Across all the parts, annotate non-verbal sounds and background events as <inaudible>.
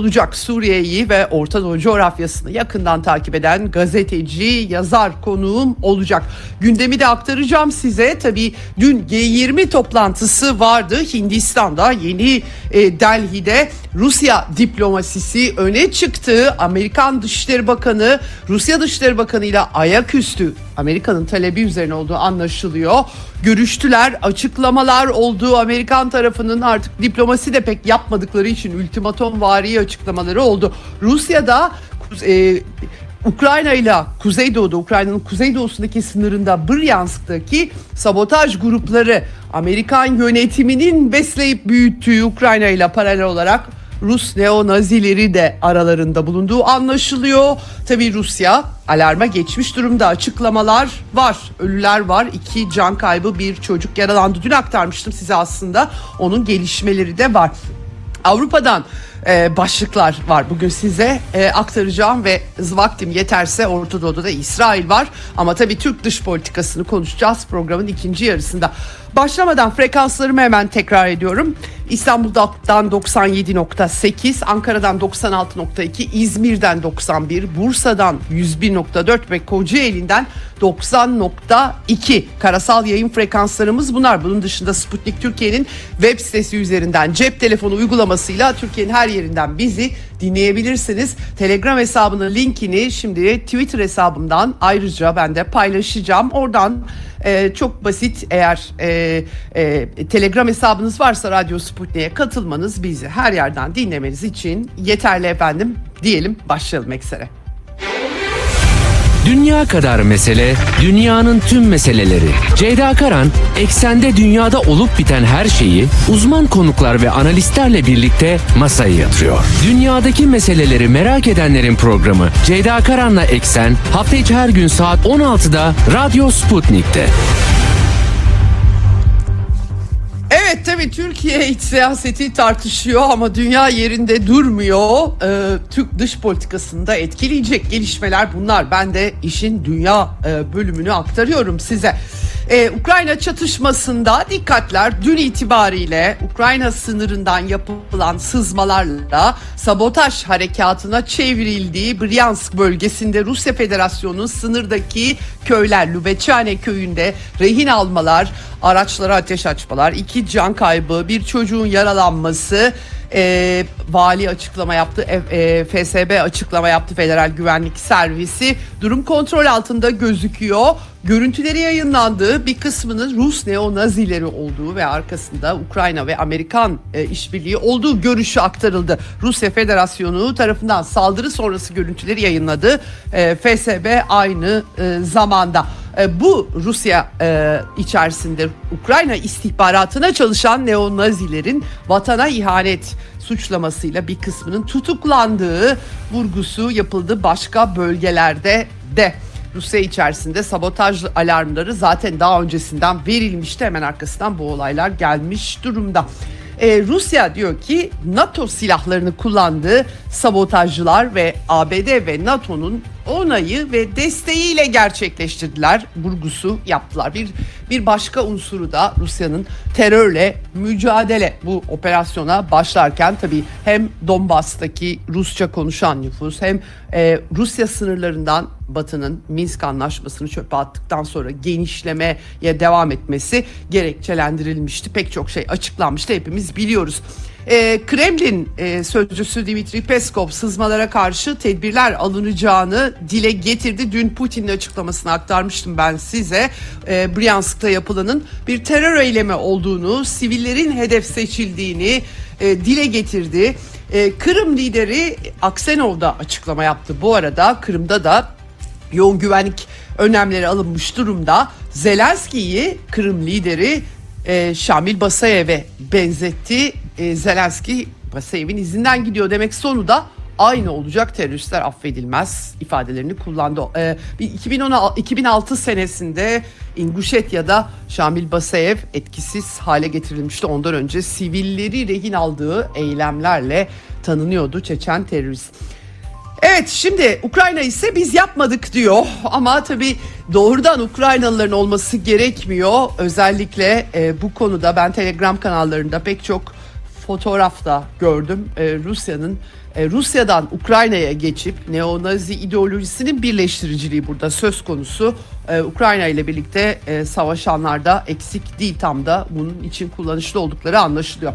olacak Suriye'yi ve Orta Doğu coğrafyasını yakından takip eden gazeteci, yazar konuğum olacak. Gündemi de aktaracağım size. Tabii dün G20 toplantısı vardı Hindistan'da, yeni e, Delhi'de Rusya diplomasisi öne çıktı. Amerikan Dışişleri Bakanı Rusya Dışişleri Bakanı ile ayaküstü Amerika'nın talebi üzerine olduğu anlaşılıyor. Görüştüler, açıklamalar olduğu Amerikan tarafının artık diplomasi de pek yapmadıkları için ultimatom vari açıklamaları oldu. Rusya'da e, Ukrayna ile Kuzeydoğu'da Ukrayna'nın kuzeydoğusundaki sınırında Bryansk'taki sabotaj grupları Amerikan yönetiminin besleyip büyüttüğü Ukrayna ile paralel olarak Rus neo-nazileri de aralarında bulunduğu anlaşılıyor. Tabii Rusya alarma geçmiş durumda açıklamalar var. Ölüler var. iki can kaybı bir çocuk yaralandı. Dün aktarmıştım size aslında. Onun gelişmeleri de var. Avrupa'dan e, başlıklar var bugün size e, aktaracağım ve vaktim yeterse Orta Doğu'da da İsrail var. Ama tabii Türk dış politikasını konuşacağız programın ikinci yarısında. Başlamadan frekanslarımı hemen tekrar ediyorum. İstanbul'dan 97.8, Ankara'dan 96.2, İzmir'den 91, Bursa'dan 101.4 ve Kocaeli'nden 90.2 karasal yayın frekanslarımız bunlar. Bunun dışında Sputnik Türkiye'nin web sitesi üzerinden cep telefonu uygulamasıyla Türkiye'nin her yerinden bizi dinleyebilirsiniz. Telegram hesabının linkini şimdi Twitter hesabımdan ayrıca ben de paylaşacağım. Oradan e, çok basit eğer e, e, Telegram hesabınız varsa Radyo Sputnik'e katılmanız bizi her yerden dinlemeniz için yeterli efendim diyelim başlayalım eksere. Dünya kadar mesele, dünyanın tüm meseleleri. Ceyda Karan, eksende dünyada olup biten her şeyi uzman konuklar ve analistlerle birlikte masaya yatırıyor. Dünyadaki meseleleri merak edenlerin programı Ceyda Karan'la Eksen hafta içi her gün saat 16'da Radyo Sputnik'te. Evet tabii Türkiye iç siyaseti tartışıyor ama dünya yerinde durmuyor. Ee, Türk dış politikasında etkileyecek gelişmeler bunlar. Ben de işin dünya e, bölümünü aktarıyorum size. Ee, Ukrayna çatışmasında dikkatler dün itibariyle Ukrayna sınırından yapılan sızmalarla sabotaj harekatına çevrildiği Bryansk bölgesinde Rusya Federasyonu'nun sınırdaki köyler Lubechane köyünde rehin almalar, araçlara ateş açmalar, iki can kaybı, bir çocuğun yaralanması, e, vali açıklama yaptı, e, FSB açıklama yaptı Federal Güvenlik Servisi. Durum kontrol altında gözüküyor. Görüntüleri yayınlandı. Bir kısmının Rus neo-nazileri olduğu ve arkasında Ukrayna ve Amerikan e, işbirliği olduğu görüşü aktarıldı. Rusya Federasyonu tarafından saldırı sonrası görüntüleri yayınladı. E, FSB aynı e, zamanda. E, bu Rusya e, içerisinde Ukrayna istihbaratına çalışan neo-nazilerin vatana ihanet suçlamasıyla bir kısmının tutuklandığı vurgusu yapıldı başka bölgelerde de. Rusya içerisinde sabotaj alarmları zaten daha öncesinden verilmişti. Hemen arkasından bu olaylar gelmiş durumda. Ee, Rusya diyor ki NATO silahlarını kullandığı sabotajcılar ve ABD ve NATO'nun onayı ve desteğiyle gerçekleştirdiler vurgusu yaptılar. Bir bir başka unsuru da Rusya'nın terörle mücadele bu operasyona başlarken tabii hem Donbas'taki Rusça konuşan nüfus hem e, Rusya sınırlarından Batı'nın Minsk anlaşmasını çöpe attıktan sonra genişlemeye devam etmesi gerekçelendirilmişti. Pek çok şey açıklanmıştı hepimiz biliyoruz. E, Kremlin e, sözcüsü Dimitri Peskov sızmalara karşı tedbirler alınacağını dile getirdi. Dün Putin'in açıklamasını aktarmıştım ben size. E, Bryansk'ta yapılanın bir terör eylemi olduğunu, sivillerin hedef seçildiğini e, dile getirdi. E, Kırım lideri Aksenov da açıklama yaptı. Bu arada Kırım'da da yoğun güvenlik önlemleri alınmış durumda. Zelenski'yi Kırım lideri e, Şamil Basayev'e benzetti. E, Zelenski Basayev'in izinden gidiyor demek sonu da aynı olacak teröristler affedilmez ifadelerini kullandı. E, 2016, 2006 senesinde İnguşetya'da Şamil Basayev etkisiz hale getirilmişti. Ondan önce sivilleri rehin aldığı eylemlerle tanınıyordu Çeçen terörist. Evet şimdi Ukrayna ise biz yapmadık diyor ama tabii doğrudan Ukraynalıların olması gerekmiyor. Özellikle e, bu konuda ben Telegram kanallarında pek çok fotoğrafta gördüm. E, Rusya'nın e, Rusya'dan Ukrayna'ya geçip neonazi ideolojisinin birleştiriciliği burada söz konusu. E, Ukrayna ile birlikte e, savaşanlarda eksik değil tam da bunun için kullanışlı oldukları anlaşılıyor.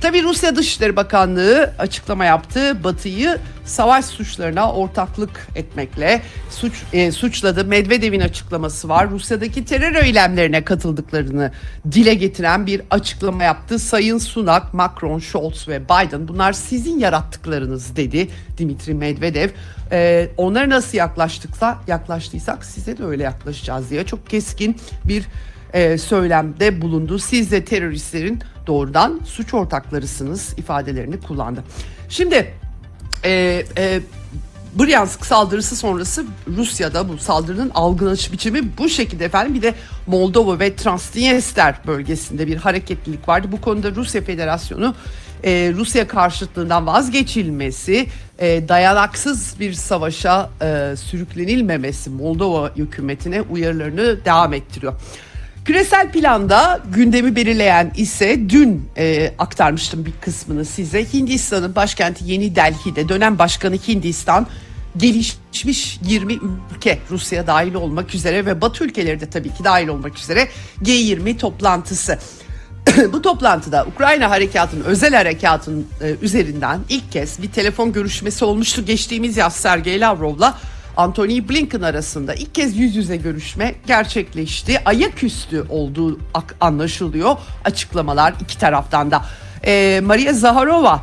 Tabi Rusya Dışişleri Bakanlığı açıklama yaptı. Batı'yı savaş suçlarına ortaklık etmekle suç e, suçladı. Medvedev'in açıklaması var. Rusya'daki terör eylemlerine katıldıklarını dile getiren bir açıklama yaptı. Sayın Sunak, Macron, Scholz ve Biden bunlar sizin yarattıklarınız dedi Dimitri Medvedev. E, onlara nasıl yaklaştıksa yaklaştıysak size de öyle yaklaşacağız diye çok keskin bir e, söylemde bulundu. Siz de teröristlerin doğrudan suç ortaklarısınız ifadelerini kullandı. Şimdi e, e, Bryansk saldırısı sonrası Rusya'da bu saldırının algılanış biçimi bu şekilde efendim. Bir de Moldova ve Transnistria bölgesinde bir hareketlilik vardı. Bu konuda Rusya Federasyonu e, Rusya karşıtlığından vazgeçilmesi, e, dayanaksız bir savaşa e, sürüklenilmemesi Moldova hükümetine uyarılarını devam ettiriyor. Küresel planda gündemi belirleyen ise dün e, aktarmıştım bir kısmını size. Hindistan'ın başkenti Yeni Delhi'de dönem başkanı Hindistan gelişmiş 20 ülke Rusya dahil olmak üzere ve Batı ülkeleri de tabii ki dahil olmak üzere G20 toplantısı. <coughs> Bu toplantıda Ukrayna harekatının özel harekatın e, üzerinden ilk kez bir telefon görüşmesi olmuştu. Geçtiğimiz yaz Sergey Lavrov'la Anthony Blinken arasında ilk kez yüz yüze görüşme gerçekleşti. Ayaküstü olduğu anlaşılıyor açıklamalar iki taraftan da. Ee, Maria Zaharova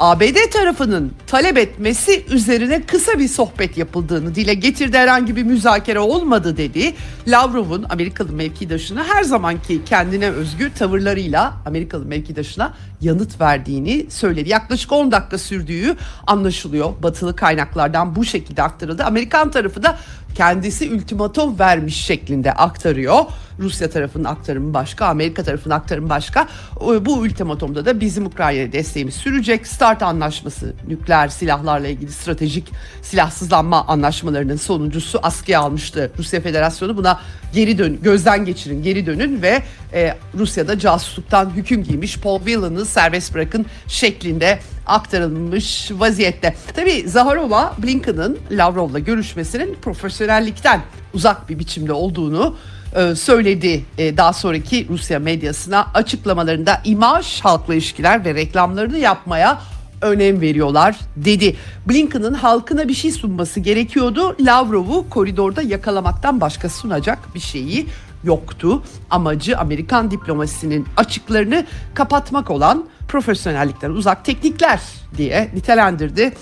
ABD tarafının talep etmesi üzerine kısa bir sohbet yapıldığını dile getirdi. Herhangi bir müzakere olmadı dedi. Lavrov'un Amerikalı mevkidaşına her zamanki kendine özgü tavırlarıyla Amerikalı mevkidaşına yanıt verdiğini söyledi. Yaklaşık 10 dakika sürdüğü anlaşılıyor. Batılı kaynaklardan bu şekilde aktarıldı. Amerikan tarafı da kendisi ultimatom vermiş şeklinde aktarıyor. Rusya tarafının aktarımı başka, Amerika tarafının aktarımı başka. Bu ultimatomda da bizim Ukrayna'ya desteğimiz sürecek. START anlaşması, nükleer silahlarla ilgili stratejik silahsızlanma anlaşmalarının sonuncusu askıya almıştı. Rusya Federasyonu buna geri dön, gözden geçirin, geri dönün ve e, Rusya'da casusluktan hüküm giymiş Paul Whelan'ı serbest bırakın şeklinde aktarılmış vaziyette. Tabii Zaharova Blinken'ın Lavrov'la görüşmesinin profesyonellikten uzak bir biçimde olduğunu e, söyledi e, daha sonraki Rusya medyasına açıklamalarında imaj, halkla ilişkiler ve reklamlarını yapmaya önem veriyorlar dedi. Blinken'ın halkına bir şey sunması gerekiyordu. Lavrov'u koridorda yakalamaktan başka sunacak bir şeyi yoktu. Amacı Amerikan diplomasisinin açıklarını kapatmak olan profesyonellikten uzak teknikler diye nitelendirdi.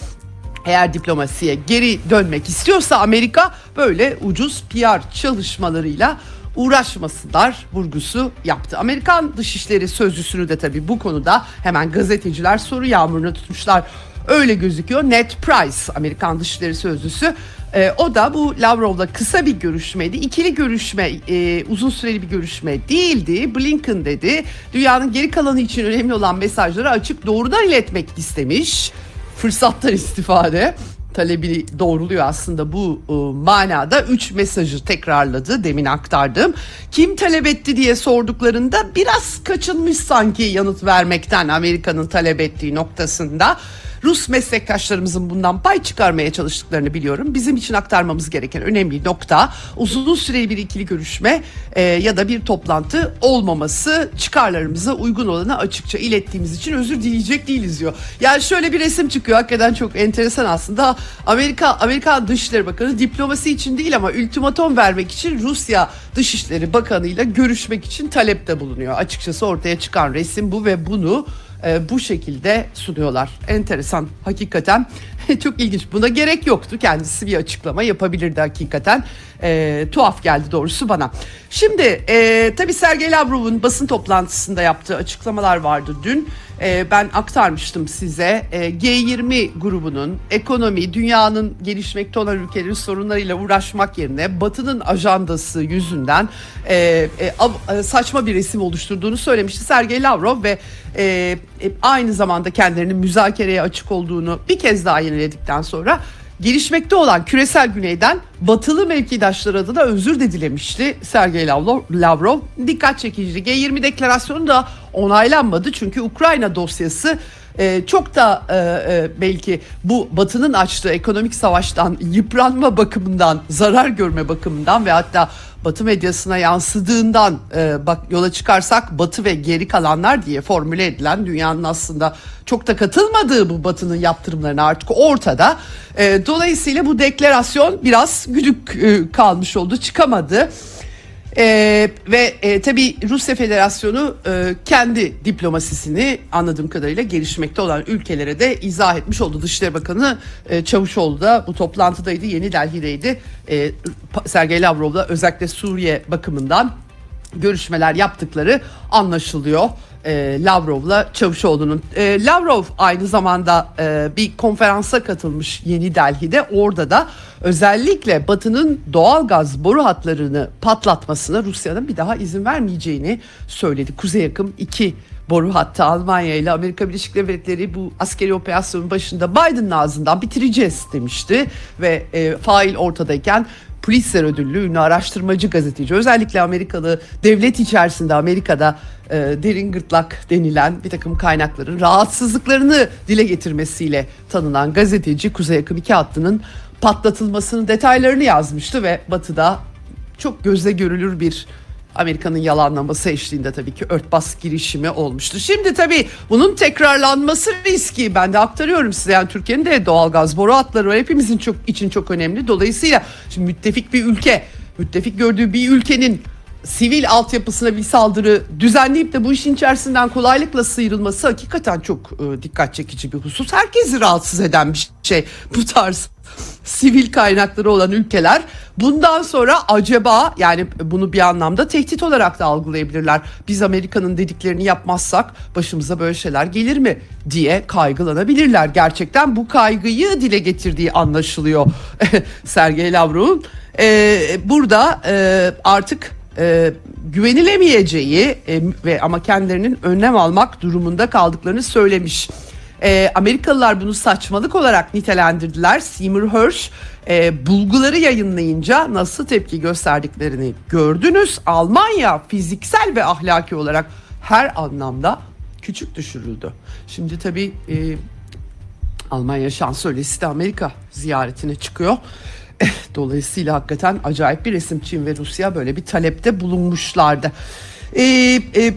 Eğer diplomasiye geri dönmek istiyorsa Amerika böyle ucuz PR çalışmalarıyla uğraşmasınlar vurgusu yaptı. Amerikan Dışişleri Sözcüsünü de tabii bu konuda hemen gazeteciler soru yağmuruna tutmuşlar. Öyle gözüküyor. Ned Price Amerikan Dışişleri Sözcüsü e, o da bu Lavrov'la kısa bir görüşmeydi. İkili görüşme, e, uzun süreli bir görüşme değildi. Blinken dedi. Dünyanın geri kalanı için önemli olan mesajları açık doğrudan iletmek istemiş. Fırsattan istifade talebi doğruluyor aslında bu e, manada. Üç mesajı tekrarladı demin aktardım. Kim talep etti diye sorduklarında biraz kaçınmış sanki yanıt vermekten Amerika'nın talep ettiği noktasında. Rus meslektaşlarımızın bundan pay çıkarmaya çalıştıklarını biliyorum. Bizim için aktarmamız gereken önemli nokta uzun süreli bir ikili görüşme e, ya da bir toplantı olmaması çıkarlarımıza uygun olanı açıkça ilettiğimiz için özür dileyecek değiliz diyor. Yani şöyle bir resim çıkıyor hakikaten çok enteresan aslında. Amerika Amerika Dışişleri Bakanı diplomasi için değil ama ultimatom vermek için Rusya Dışişleri Bakanı ile görüşmek için talepte bulunuyor. Açıkçası ortaya çıkan resim bu ve bunu e, bu şekilde sunuyorlar. Enteresan hakikaten <laughs> çok ilginç. Buna gerek yoktu. Kendisi bir açıklama yapabilirdi hakikaten. E, tuhaf geldi doğrusu bana. Şimdi e, tabii Sergey Lavrov'un basın toplantısında yaptığı açıklamalar vardı dün. E, ben aktarmıştım size. E, G20 grubunun ekonomi, dünyanın gelişmekte olan ülkelerin sorunlarıyla uğraşmak yerine Batı'nın ajandası yüzünden e, e, saçma bir resim oluşturduğunu söylemişti Sergey Lavrov ve e, e, aynı zamanda kendilerinin müzakereye açık olduğunu bir kez daha yeniledikten sonra gelişmekte olan küresel güneyden batılı mevkidaşlar adına özür de dilemişti Sergey Lavrov. Dikkat çekiciydi. G20 deklarasyonu da onaylanmadı çünkü Ukrayna dosyası e, çok da e, e, belki bu Batı'nın açtığı ekonomik savaştan yıpranma bakımından, zarar görme bakımından ve hatta Batı medyasına yansıdığından bak yola çıkarsak Batı ve geri kalanlar diye formüle edilen dünyanın aslında çok da katılmadığı bu Batı'nın yaptırımlarına artık ortada. Dolayısıyla bu deklarasyon biraz güdük kalmış oldu, çıkamadı. Ee, ve e, tabii Rusya Federasyonu e, kendi diplomasisini anladığım kadarıyla gelişmekte olan ülkelere de izah etmiş oldu. Dışişleri Bakanı e, Çavuşoğlu da bu toplantıdaydı, Yeni Delhi'deydi. E, Sergey Lavrov'la özellikle Suriye bakımından görüşmeler yaptıkları anlaşılıyor. E, Lavrov'la Çavuşoğlu'nun. E, Lavrov aynı zamanda e, bir konferansa katılmış Yeni Delhi'de. Orada da özellikle Batı'nın doğal gaz boru hatlarını patlatmasına Rusya'nın bir daha izin vermeyeceğini söyledi. Kuzey yakın iki boru hattı Almanya ile Amerika Birleşik Devletleri bu askeri operasyonun başında Biden'ın ağzından bitireceğiz demişti ve e, fail ortadayken Pulitzer ödüllü ünlü araştırmacı gazeteci. Özellikle Amerikalı devlet içerisinde Amerika'da e, derin gırtlak denilen bir takım kaynakların rahatsızlıklarını dile getirmesiyle tanınan gazeteci Kuzey Yakın 2 hattının patlatılmasının detaylarını yazmıştı ve Batı'da çok gözle görülür bir Amerika'nın yalanlaması eşliğinde tabii ki örtbas girişimi olmuştu. Şimdi tabii bunun tekrarlanması riski ben de aktarıyorum size. Yani Türkiye'nin de doğalgaz boru hatları var. Hepimizin çok için çok önemli. Dolayısıyla şimdi müttefik bir ülke, müttefik gördüğü bir ülkenin sivil altyapısına bir saldırı düzenleyip de bu işin içerisinden kolaylıkla sıyrılması hakikaten çok e, dikkat çekici bir husus. Herkesi rahatsız eden bir şey bu tarz <laughs> sivil kaynakları olan ülkeler bundan sonra acaba yani bunu bir anlamda tehdit olarak da algılayabilirler. Biz Amerika'nın dediklerini yapmazsak başımıza böyle şeyler gelir mi diye kaygılanabilirler. Gerçekten bu kaygıyı dile getirdiği anlaşılıyor <laughs> Sergey Lavrov'un. Ee, burada e, artık e, güvenilemeyeceği e, ve ama kendilerinin önlem almak durumunda kaldıklarını söylemiş. E, Amerikalılar bunu saçmalık olarak nitelendirdiler. Seymour Hersh e, bulguları yayınlayınca nasıl tepki gösterdiklerini gördünüz. Almanya fiziksel ve ahlaki olarak her anlamda küçük düşürüldü. Şimdi tabii e, Almanya şansölyesi de Amerika ziyaretine çıkıyor. <laughs> Dolayısıyla hakikaten acayip bir resim Çin ve Rusya böyle bir talepte bulunmuşlardı. Ee, e,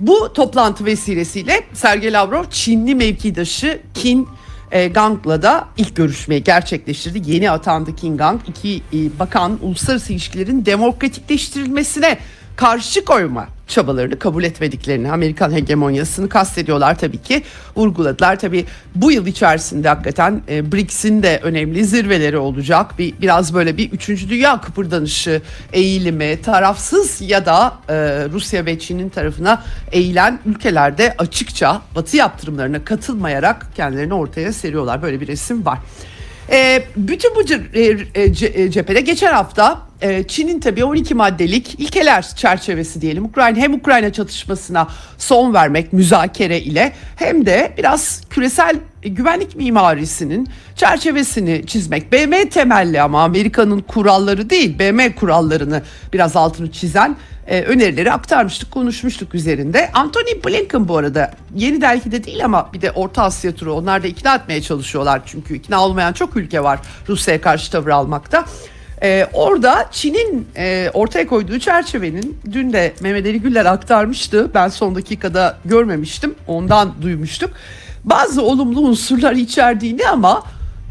bu toplantı vesilesiyle Sergey Lavrov Çinli mevkidaşı Qin e, Gang'la da ilk görüşmeyi gerçekleştirdi. Yeni atandı Qin Gang iki e, bakan uluslararası ilişkilerin demokratikleştirilmesine karşı koyma çabalarını kabul etmediklerini, Amerikan hegemonyasını kastediyorlar tabii ki. Vurguladılar tabii bu yıl içerisinde hakikaten e, BRICS'in de önemli zirveleri olacak. Bir biraz böyle bir üçüncü dünya kıpırdanışı eğilimi, tarafsız ya da e, Rusya ve Çin'in tarafına eğilen ülkelerde açıkça Batı yaptırımlarına katılmayarak kendilerini ortaya seriyorlar. Böyle bir resim var. E, bütün bu e, ce- e, cephede geçen hafta e, Çin'in tabii 12 maddelik ilkeler çerçevesi diyelim. Ukrayna hem Ukrayna çatışmasına son vermek müzakere ile hem de biraz küresel güvenlik mimarisinin çerçevesini çizmek. BM temelli ama Amerika'nın kuralları değil, BM kurallarını biraz altını çizen e, önerileri aktarmıştık, konuşmuştuk üzerinde. Anthony Blinken bu arada yeni Delhi'de değil ama bir de Orta Asya turu onlar da ikna etmeye çalışıyorlar. Çünkü ikna olmayan çok ülke var Rusya'ya karşı tavır almakta. Ee, orada Çin'in e, ortaya koyduğu çerçevenin dün de Mehmet Ali Güller aktarmıştı. Ben son dakikada görmemiştim. Ondan duymuştuk. Bazı olumlu unsurlar içerdiğini ama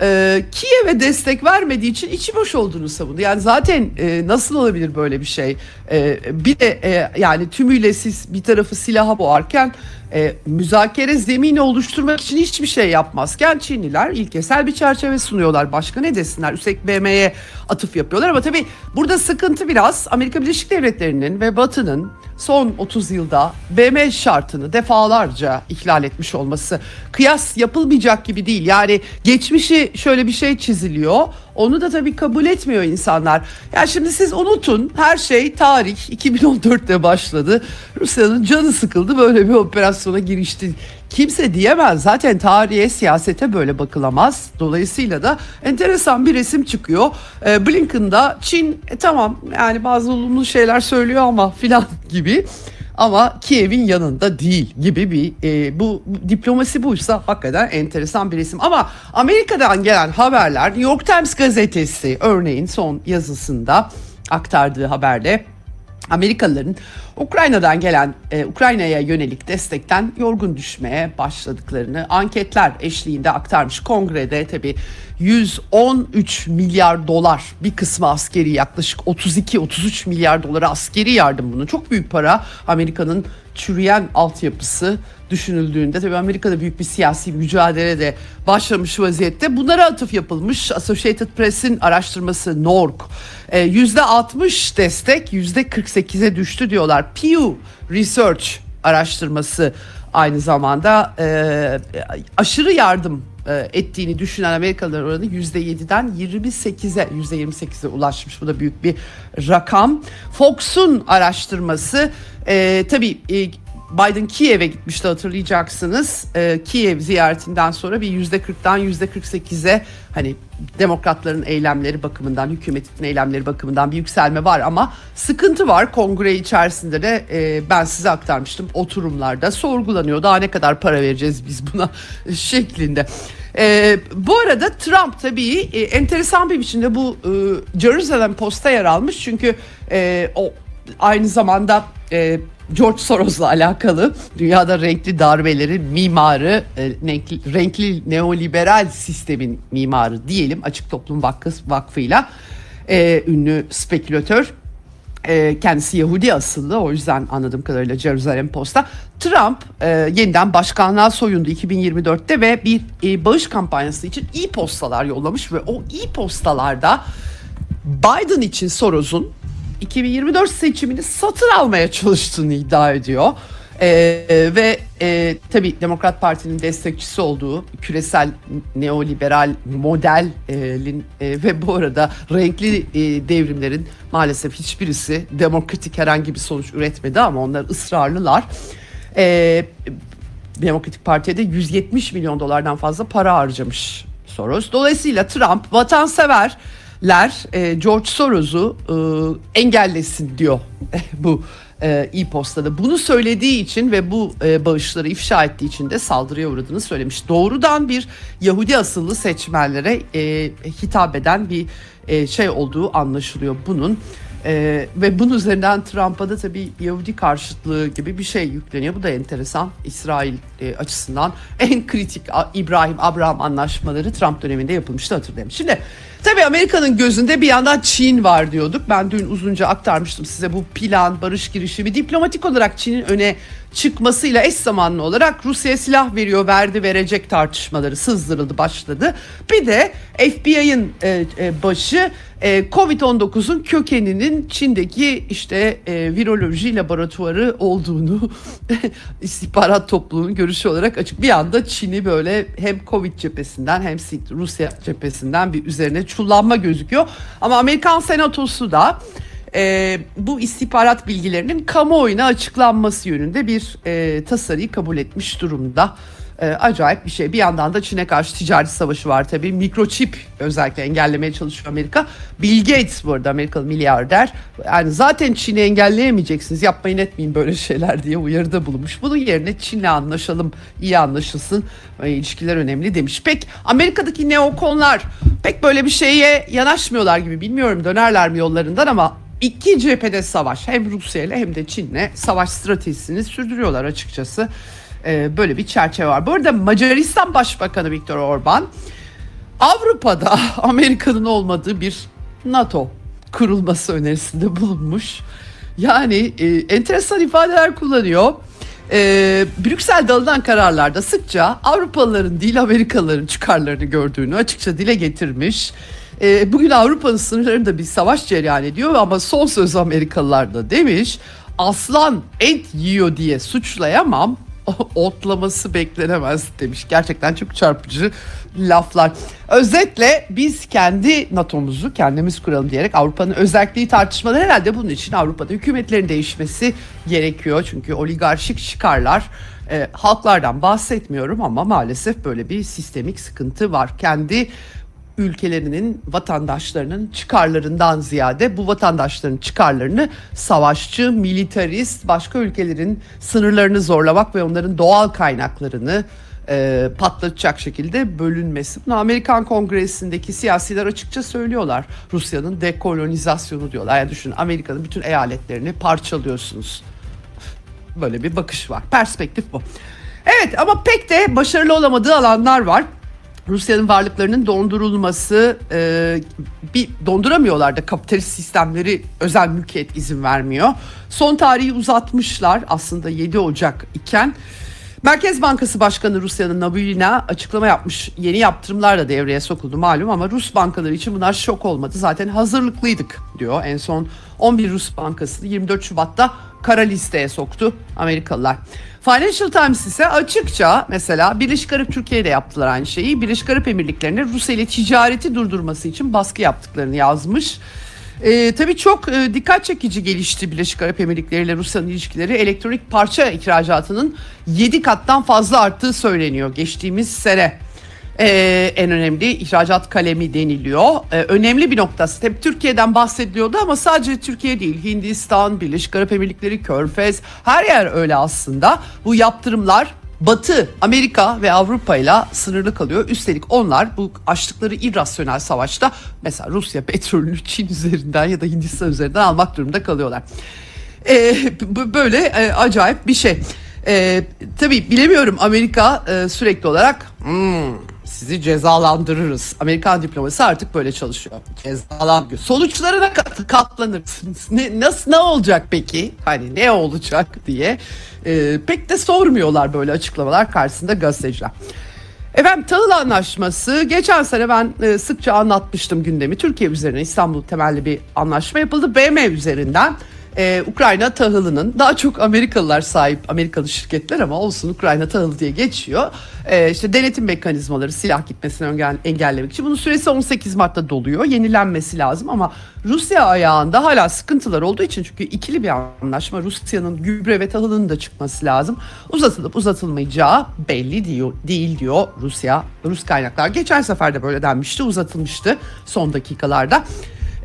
e, Kiev'e destek vermediği için içi boş olduğunu savundu. Yani zaten e, nasıl olabilir böyle bir şey? E, bir de e, yani tümüyle siz bir tarafı silaha boğarken e, müzakere zemini oluşturmak için hiçbir şey yapmazken Çinliler ilkesel bir çerçeve sunuyorlar. Başka ne desinler? Üstelik BM'ye atıf yapıyorlar ama tabii burada sıkıntı biraz Amerika Birleşik Devletleri'nin ve Batı'nın son 30 yılda BM şartını defalarca ihlal etmiş olması. Kıyas yapılmayacak gibi değil. Yani geçmişi şöyle bir şey çiziliyor. Onu da tabii kabul etmiyor insanlar. Ya şimdi siz unutun her şey tarih 2014'te başladı. Rusya'nın canı sıkıldı böyle bir operasyona girişti. Kimse diyemez zaten tarihe siyasete böyle bakılamaz. Dolayısıyla da enteresan bir resim çıkıyor. Ee, Blinken'da Çin e, tamam yani bazı olumlu şeyler söylüyor ama <laughs> filan gibi. ama Kiev'in yanında değil gibi bir e, bu diplomasi buysa hakikaten enteresan bir resim. Ama Amerika'dan gelen haberler New York Times gazetesi örneğin son yazısında aktardığı haberde Amerikalıların Ukrayna'dan gelen e, Ukrayna'ya yönelik destekten yorgun düşmeye başladıklarını anketler eşliğinde aktarmış. Kongrede tabi 113 milyar dolar bir kısmı askeri yaklaşık 32-33 milyar dolara askeri yardım bunun çok büyük para Amerika'nın çürüyen altyapısı düşünüldüğünde tabii Amerika'da büyük bir siyasi mücadele de başlamış vaziyette. Bunlara atıf yapılmış Associated Press'in araştırması NORC yüzde 60 destek yüzde 48'e düştü diyorlar. Pew Research araştırması aynı zamanda e, aşırı yardım e, ettiğini düşünen Amerikalılar oranı %7'den 28'e %28'e ulaşmış. Bu da büyük bir rakam. Fox'un araştırması e, tabii e, Biden Kiev'e gitmişti hatırlayacaksınız. E, Kiev ziyaretinden sonra bir yüzde 40'dan yüzde 48'e hani demokratların eylemleri bakımından, hükümetin eylemleri bakımından bir yükselme var ama sıkıntı var. Kongre içerisinde de e, ben size aktarmıştım oturumlarda sorgulanıyor. Daha ne kadar para vereceğiz biz buna <laughs> şeklinde. E, bu arada Trump tabii e, enteresan bir biçimde bu e, Jerusalem Post'a yer almış. Çünkü e, o aynı zamanda e, George Soros'la alakalı dünyada renkli darbelerin mimarı, e, renkli, neoliberal sistemin mimarı diyelim Açık Toplum Vakfı Vakfı'yla e, ünlü spekülatör. E, kendisi Yahudi asıllı o yüzden anladığım kadarıyla Jerusalem Post'ta Trump e, yeniden başkanlığa soyundu 2024'te ve bir e, bağış kampanyası için e-postalar yollamış ve o e-postalarda Biden için Soros'un 2024 seçimini satın almaya çalıştığını iddia ediyor. Ee, ve e, tabii Demokrat Parti'nin destekçisi olduğu küresel neoliberal modelin e, ve bu arada renkli e, devrimlerin maalesef hiçbirisi demokratik herhangi bir sonuç üretmedi ama onlar ısrarlılar. E, Demokratik Parti'ye de 170 milyon dolardan fazla para harcamış Soros. Dolayısıyla Trump vatansever ler e, George Soros'u e, engellesin diyor <laughs> bu e, e-postada. Bunu söylediği için ve bu e, bağışları ifşa ettiği için de saldırıya uğradığını söylemiş. Doğrudan bir Yahudi asıllı seçmenlere e, hitap eden bir e, şey olduğu anlaşılıyor bunun. Ee, ve bunun üzerinden Trump'a da tabii Yahudi karşıtlığı gibi bir şey yükleniyor. Bu da enteresan İsrail e, açısından en kritik İbrahim-Abraham anlaşmaları Trump döneminde yapılmıştı hatırlayın. Şimdi tabii Amerika'nın gözünde bir yandan Çin var diyorduk. Ben dün uzunca aktarmıştım size bu plan, barış girişimi. Diplomatik olarak Çin'in öne çıkmasıyla eş zamanlı olarak Rusya'ya silah veriyor, verdi, verecek tartışmaları sızdırıldı, başladı. Bir de FBI'ın e, e, başı e, Covid-19'un kökeninin Çin'deki işte e, viroloji laboratuvarı olduğunu <laughs> istihbarat topluluğunun görüşü olarak açık. Bir anda Çin'i böyle hem Covid cephesinden hem Rusya cephesinden bir üzerine çullanma gözüküyor. Ama Amerikan Senatosu da e, bu istihbarat bilgilerinin kamuoyuna açıklanması yönünde bir e, tasarıyı kabul etmiş durumda. E, acayip bir şey. Bir yandan da Çin'e karşı ticari savaşı var tabii. Mikroçip özellikle engellemeye çalışıyor Amerika. Bill Gates bu arada Amerikalı milyarder. Yani zaten Çin'i engelleyemeyeceksiniz. Yapmayın etmeyin böyle şeyler diye uyarıda bulunmuş. Bunun yerine Çin'le anlaşalım, iyi anlaşılsın. E, ilişkiler önemli demiş. Pek Amerika'daki neokonlar pek böyle bir şeye yanaşmıyorlar gibi. Bilmiyorum dönerler mi yollarından ama iki cephede savaş hem Rusya ile hem de Çin'le savaş stratejisini sürdürüyorlar açıkçası. Ee, böyle bir çerçeve var. Bu arada Macaristan Başbakanı Viktor Orban Avrupa'da <laughs> Amerika'nın olmadığı bir NATO kurulması önerisinde bulunmuş. Yani e, enteresan ifadeler kullanıyor. E, Brüksel'de alınan kararlarda sıkça Avrupalıların değil Amerikalıların çıkarlarını gördüğünü açıkça dile getirmiş. E, bugün Avrupa'nın sınırlarında bir savaş cereyan ediyor ama son söz Amerikalılarda demiş. Aslan et yiyor diye suçlayamam <laughs> otlaması beklenemez demiş. Gerçekten çok çarpıcı laflar. Özetle biz kendi NATO'muzu kendimiz kuralım diyerek Avrupa'nın özelliği tartışmaları herhalde bunun için Avrupa'da hükümetlerin değişmesi gerekiyor. Çünkü oligarşik çıkarlar e, halklardan bahsetmiyorum ama maalesef böyle bir sistemik sıkıntı var. Kendi ülkelerinin vatandaşlarının çıkarlarından ziyade bu vatandaşların çıkarlarını savaşçı, militarist, başka ülkelerin sınırlarını zorlamak ve onların doğal kaynaklarını e, patlatacak şekilde bölünmesi. Bunu Amerikan Kongresi'ndeki siyasiler açıkça söylüyorlar. Rusya'nın dekolonizasyonu diyorlar. Yani düşünün Amerika'nın bütün eyaletlerini parçalıyorsunuz. Böyle bir bakış var. Perspektif bu. Evet ama pek de başarılı olamadığı alanlar var. Rusya'nın varlıklarının dondurulması e, bir donduramıyorlar da kapitalist sistemleri özel mülkiyet izin vermiyor. Son tarihi uzatmışlar aslında 7 Ocak iken. Merkez Bankası Başkanı Rusya'nın Nabiulina açıklama yapmış. Yeni yaptırımlar da devreye sokuldu malum ama Rus bankaları için bunlar şok olmadı. Zaten hazırlıklıydık diyor. En son 11 Rus bankasını 24 Şubat'ta kara listeye soktu Amerikalılar. Financial Times ise açıkça mesela Birleşik Arap Türkiye'de yaptılar aynı şeyi. Birleşik Arap Emirlikleri'ne Rusya ile ticareti durdurması için baskı yaptıklarını yazmış. Ee, tabii çok e, dikkat çekici gelişti Birleşik Arap Emirlikleri ile Rusya'nın ilişkileri. Elektronik parça ihracatının 7 kattan fazla arttığı söyleniyor geçtiğimiz sene. Ee, en önemli ihracat kalemi deniliyor. Ee, önemli bir noktası. Tabii Türkiye'den bahsediliyordu ama sadece Türkiye değil. Hindistan, Birleşik Arap Emirlikleri, Körfez her yer öyle aslında. Bu yaptırımlar Batı, Amerika ve Avrupa ile sınırlı kalıyor. Üstelik onlar bu açtıkları irrasyonel savaşta mesela Rusya petrolünü Çin üzerinden ya da Hindistan üzerinden almak durumunda kalıyorlar. Ee, böyle e, acayip bir şey. Ee, tabii bilemiyorum Amerika e, sürekli olarak "Hmm, sizi cezalandırırız. Amerikan diplomasisi artık böyle çalışıyor. Cezalandır. Sonuçlarına kat- katlanırsınız. Ne, nasıl ne olacak peki? Hani ne olacak diye e, pek de sormuyorlar böyle açıklamalar karşısında gazeteciler. Efendim tahıl anlaşması geçen sene ben e, sıkça anlatmıştım gündemi. Türkiye üzerine İstanbul temelli bir anlaşma yapıldı. BM üzerinden e, Ukrayna tahılının daha çok Amerikalılar sahip Amerikalı şirketler ama olsun Ukrayna tahılı diye geçiyor. E, işte denetim mekanizmaları silah gitmesini engel- engellemek için bunun süresi 18 Mart'ta doluyor. Yenilenmesi lazım ama Rusya ayağında hala sıkıntılar olduğu için çünkü ikili bir anlaşma Rusya'nın gübre ve tahılının da çıkması lazım. Uzatılıp uzatılmayacağı belli diyor, değil diyor Rusya. Rus kaynaklar geçen sefer de böyle denmişti uzatılmıştı son dakikalarda.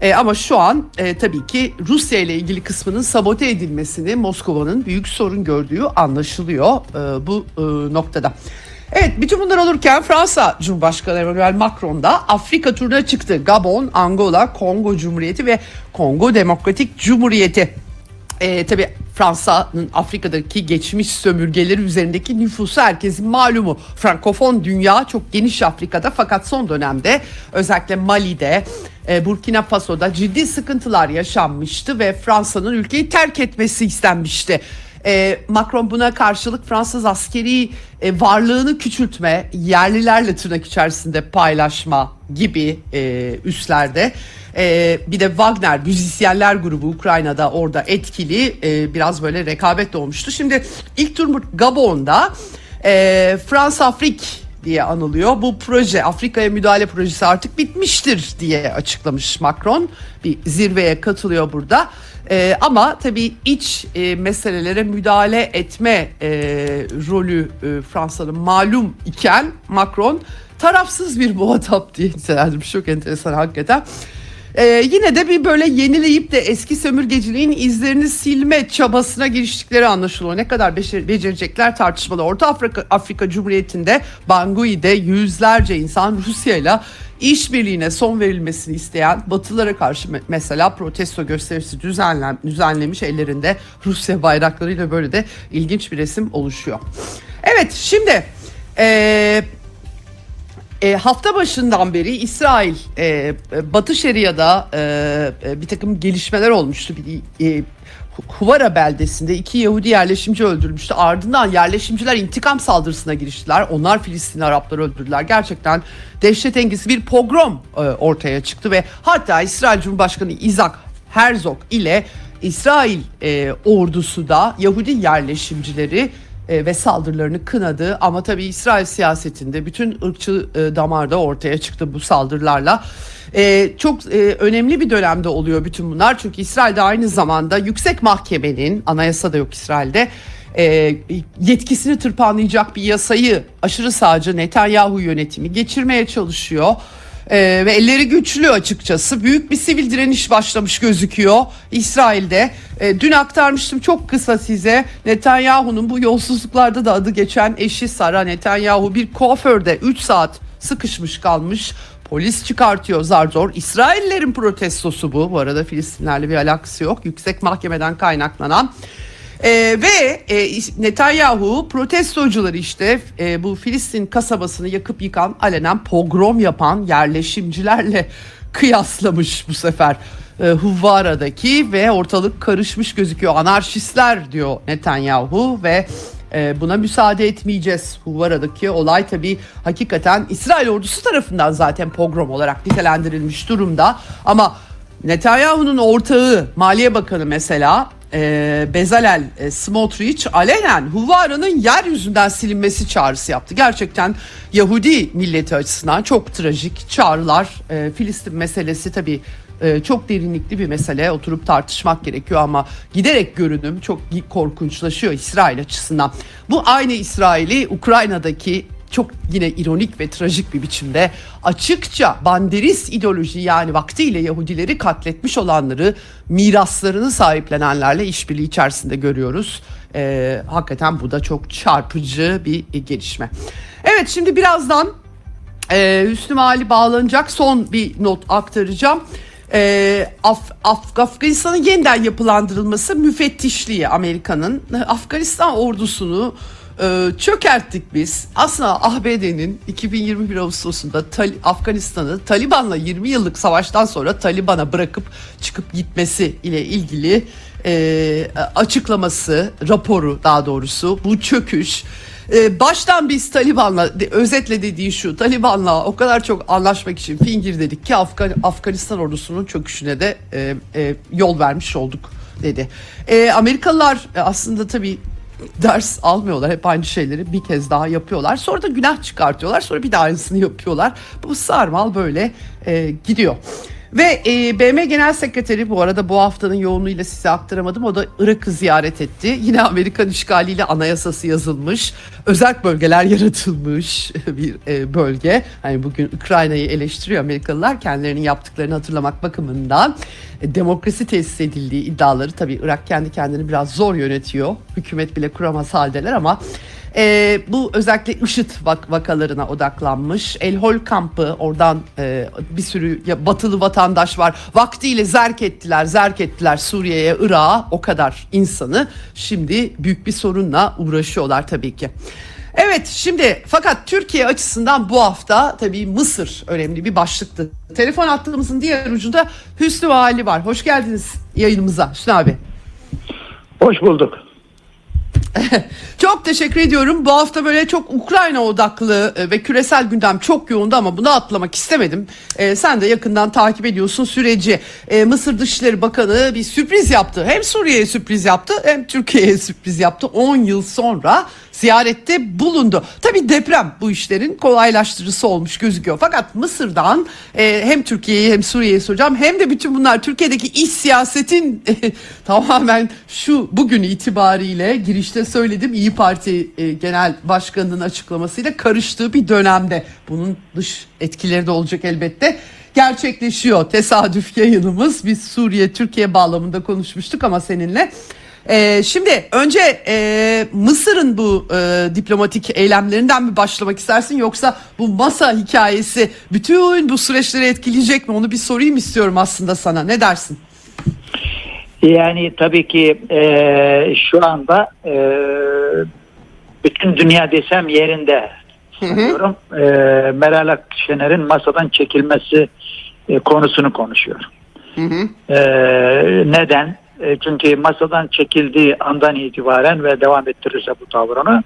E, ama şu an e, tabii ki Rusya ile ilgili kısmının sabote edilmesini Moskova'nın büyük sorun gördüğü anlaşılıyor e, bu e, noktada. Evet bütün bunlar olurken Fransa Cumhurbaşkanı Emmanuel Macron da Afrika turuna çıktı. Gabon, Angola, Kongo Cumhuriyeti ve Kongo Demokratik Cumhuriyeti. E, tabii Fransa'nın Afrika'daki geçmiş sömürgeleri üzerindeki nüfusu herkesin malumu. Frankofon dünya çok geniş Afrika'da fakat son dönemde özellikle Mali'de, e, Burkina Faso'da ciddi sıkıntılar yaşanmıştı ve Fransa'nın ülkeyi terk etmesi istenmişti. E, Macron buna karşılık Fransız askeri e, varlığını küçültme, yerlilerle tırnak içerisinde paylaşma gibi e, üslerde. E, bir de Wagner müzisyenler grubu Ukrayna'da orada etkili e, biraz böyle rekabet olmuştu. Şimdi ilk tur Gabon'da e, Fransa Afrik diye anılıyor. Bu proje Afrika'ya müdahale projesi artık bitmiştir diye açıklamış Macron. Bir zirveye katılıyor burada. Ee, ama tabii iç e, meselelere müdahale etme e, rolü e, Fransa'nın malum iken Macron tarafsız bir muhatap diye nitelendirmiş. Çok enteresan hakikaten. Ee, yine de bir böyle yenileyip de eski sömürgeciliğin izlerini silme çabasına giriştikleri anlaşılıyor. Ne kadar becer- becerecekler tartışmalı. Orta Afrika, Afrika Cumhuriyeti'nde Bangui'de yüzlerce insan Rusya ile işbirliğine son verilmesini isteyen Batılılara karşı me- mesela protesto gösterisi düzenlen, düzenlemiş ellerinde Rusya bayraklarıyla böyle de ilginç bir resim oluşuyor. Evet şimdi eee e, hafta başından beri İsrail e, Batı Şeria'da e, e, bir takım gelişmeler olmuştu. Bir, e, Huvara beldesinde iki Yahudi yerleşimci öldürülmüştü. Ardından yerleşimciler intikam saldırısına giriştiler. Onlar Filistin Arapları öldürdüler. Gerçekten dehşet engiz bir pogrom e, ortaya çıktı ve hatta İsrail Cumhurbaşkanı Isaac Herzog ile İsrail e, ordusu da Yahudi yerleşimcileri e, ve saldırılarını kınadı ama tabii İsrail siyasetinde bütün ırkçı e, damarda ortaya çıktı bu saldırılarla. E, çok önemli bir dönemde oluyor bütün bunlar çünkü İsrail'de aynı zamanda yüksek mahkemenin anayasa da yok İsrail'de yetkisini tırpanlayacak bir yasayı aşırı sağcı Netanyahu yönetimi geçirmeye çalışıyor. Ee, ve elleri güçlü açıkçası. Büyük bir sivil direniş başlamış gözüküyor İsrail'de. Ee, dün aktarmıştım çok kısa size. Netanyahu'nun bu yolsuzluklarda da adı geçen eşi Sara Netanyahu bir kuaförde 3 saat sıkışmış kalmış. Polis çıkartıyor zar zor. İsraillerin protestosu bu. Bu arada Filistinlerle bir alakası yok. Yüksek mahkemeden kaynaklanan. Ee, ve e, Netanyahu protestocuları işte e, bu Filistin kasabasını yakıp yıkan alenen pogrom yapan yerleşimcilerle <laughs> kıyaslamış bu sefer. E, Huvvara'daki ve ortalık karışmış gözüküyor. Anarşistler diyor Netanyahu ve e, buna müsaade etmeyeceğiz. Huvvara'daki olay tabii hakikaten İsrail ordusu tarafından zaten pogrom olarak nitelendirilmiş durumda. Ama Netanyahu'nun ortağı Maliye Bakanı mesela e, Bezalel e, Smotrich alenen Huvara'nın yeryüzünden silinmesi çağrısı yaptı. Gerçekten Yahudi milleti açısından çok trajik çağrılar. E, Filistin meselesi tabii e, çok derinlikli bir mesele oturup tartışmak gerekiyor ama giderek görünüm çok korkunçlaşıyor İsrail açısından. Bu aynı İsrail'i Ukrayna'daki çok yine ironik ve trajik bir biçimde açıkça banderist ideoloji yani vaktiyle Yahudileri katletmiş olanları miraslarını sahiplenenlerle işbirliği içerisinde görüyoruz. Ee, hakikaten bu da çok çarpıcı bir gelişme. Evet şimdi birazdan e, Hüsnü Mali bağlanacak son bir not aktaracağım. Ee, Af, Af, Afganistan'ın yeniden yapılandırılması müfettişliği Amerika'nın Afganistan ordusunu e, çökerttik biz. Aslında ABD'nin 2021 Ağustos'unda Tal- Afganistan'ı Taliban'la 20 yıllık savaştan sonra Taliban'a bırakıp çıkıp gitmesi ile ilgili e, açıklaması, raporu daha doğrusu bu çöküş. E, baştan biz Taliban'la özetle dediği şu Taliban'la o kadar çok anlaşmak için fingir dedik ki Afgan, Afganistan ordusunun çöküşüne de e, e, yol vermiş olduk dedi. E, Amerikalılar aslında tabii ders almıyorlar. Hep aynı şeyleri bir kez daha yapıyorlar. Sonra da günah çıkartıyorlar. Sonra bir daha aynısını yapıyorlar. Bu sarmal böyle e, gidiyor. Ve e, BM Genel Sekreteri bu arada bu haftanın yoğunluğuyla size aktaramadım. O da Irak'ı ziyaret etti. Yine Amerikan işgaliyle anayasası yazılmış. Özel bölgeler yaratılmış <laughs> bir e, bölge. Hani bugün Ukrayna'yı eleştiriyor Amerikalılar kendilerinin yaptıklarını hatırlamak bakımından. E, demokrasi tesis edildiği iddiaları tabii Irak kendi kendini biraz zor yönetiyor. Hükümet bile kuramaz haldeler ama e, bu özellikle IŞİD vak- vakalarına odaklanmış. El Hol kampı oradan e, bir sürü ya, batılı vatandaş var. Vaktiyle zerk ettiler, zerk ettiler Suriye'ye, Irak'a o kadar insanı. Şimdi büyük bir sorunla uğraşıyorlar tabii ki. Evet şimdi fakat Türkiye açısından bu hafta tabii Mısır önemli bir başlıktı. Telefon hattımızın diğer ucunda Hüsnü Vali var. Hoş geldiniz yayınımıza Hüsnü abi. Hoş bulduk. <laughs> çok teşekkür ediyorum. Bu hafta böyle çok Ukrayna odaklı e, ve küresel gündem çok yoğundu ama bunu atlamak istemedim. Ee, sen de yakından takip ediyorsun süreci. Ee, Mısır Dışişleri Bakanı bir sürpriz yaptı. Hem Suriye'ye sürpriz yaptı hem Türkiye'ye sürpriz yaptı. 10 yıl sonra ziyarette bulundu. Tabii deprem bu işlerin kolaylaştırıcısı olmuş gözüküyor. Fakat Mısır'dan e, hem Türkiye'yi hem Suriye'yi soracağım hem de bütün bunlar Türkiye'deki iç siyasetin e, <laughs> tamamen şu bugün itibariyle girişte söyledim İyi Parti e, Genel Başkanı'nın açıklamasıyla karıştığı bir dönemde. Bunun dış etkileri de olacak elbette gerçekleşiyor. Tesadüf yayınımız biz Suriye Türkiye bağlamında konuşmuştuk ama seninle ee, şimdi önce e, Mısır'ın bu e, diplomatik eylemlerinden mi başlamak istersin yoksa bu masa hikayesi bütün bu süreçleri etkileyecek mi onu bir sorayım istiyorum aslında sana ne dersin? Yani tabii ki e, şu anda e, bütün dünya desem yerinde sanıyorum. E, Meral Akşener'in masadan çekilmesi e, konusunu konuşuyor. Hı hı. E, neden? E, çünkü masadan çekildiği andan itibaren ve devam ettirirse bu tavrını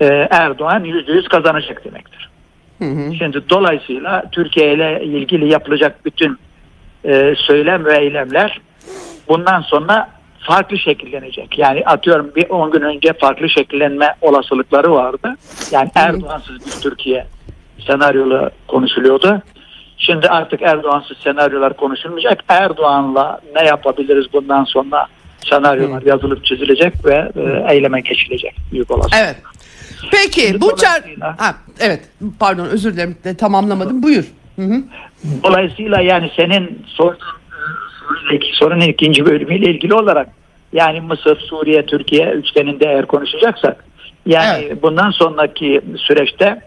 e, Erdoğan yüzde yüz kazanacak demektir. Hı hı. Şimdi dolayısıyla Türkiye ile ilgili yapılacak bütün e, söylem ve eylemler bundan sonra farklı şekillenecek. Yani atıyorum bir 10 gün önce farklı şekillenme olasılıkları vardı. Yani Erdoğansız bir Türkiye senaryolu konuşuluyordu. Şimdi artık Erdoğansız senaryolar konuşulmayacak. Erdoğan'la ne yapabiliriz bundan sonra senaryolar yazılıp çizilecek ve e, eyleme geçilecek büyük olasılıkla. Evet. Peki Şimdi bu dolayısıyla- Ha, evet pardon özür dilerim de tamamlamadım buyur. Hı hı. Dolayısıyla yani senin sorduğun e, sorudaki sorunun ikinci bölümüyle ilgili olarak yani Mısır, Suriye, Türkiye üçgeninde eğer konuşacaksak yani Evet. bundan sonraki süreçte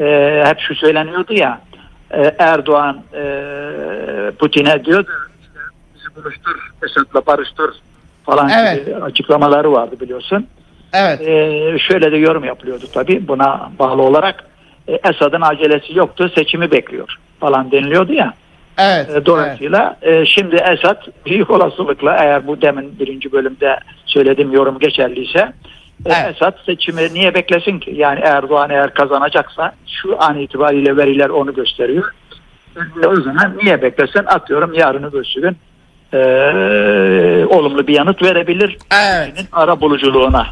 e, hep şu söyleniyordu ya e, Erdoğan e, Putin'e diyordu işte bizi buluştur, Esad'la barıştır falan Evet. gibi açıklamaları vardı biliyorsun. Evet. Ee, şöyle de yorum yapılıyordu tabii buna bağlı olarak. E, Esad'ın acelesi yoktu seçimi bekliyor falan deniliyordu ya. Evet. E, dolayısıyla e, şimdi Esad büyük olasılıkla eğer bu demin birinci bölümde söylediğim yorum geçerliyse e, Evet. Esad seçimi niye beklesin ki? Yani Erdoğan eğer kazanacaksa şu an itibariyle veriler onu gösteriyor. O zaman niye beklesin? Atıyorum yarını öbürsü gün e, olumlu bir yanıt verebilir. Evet. Ara buluculuğuna.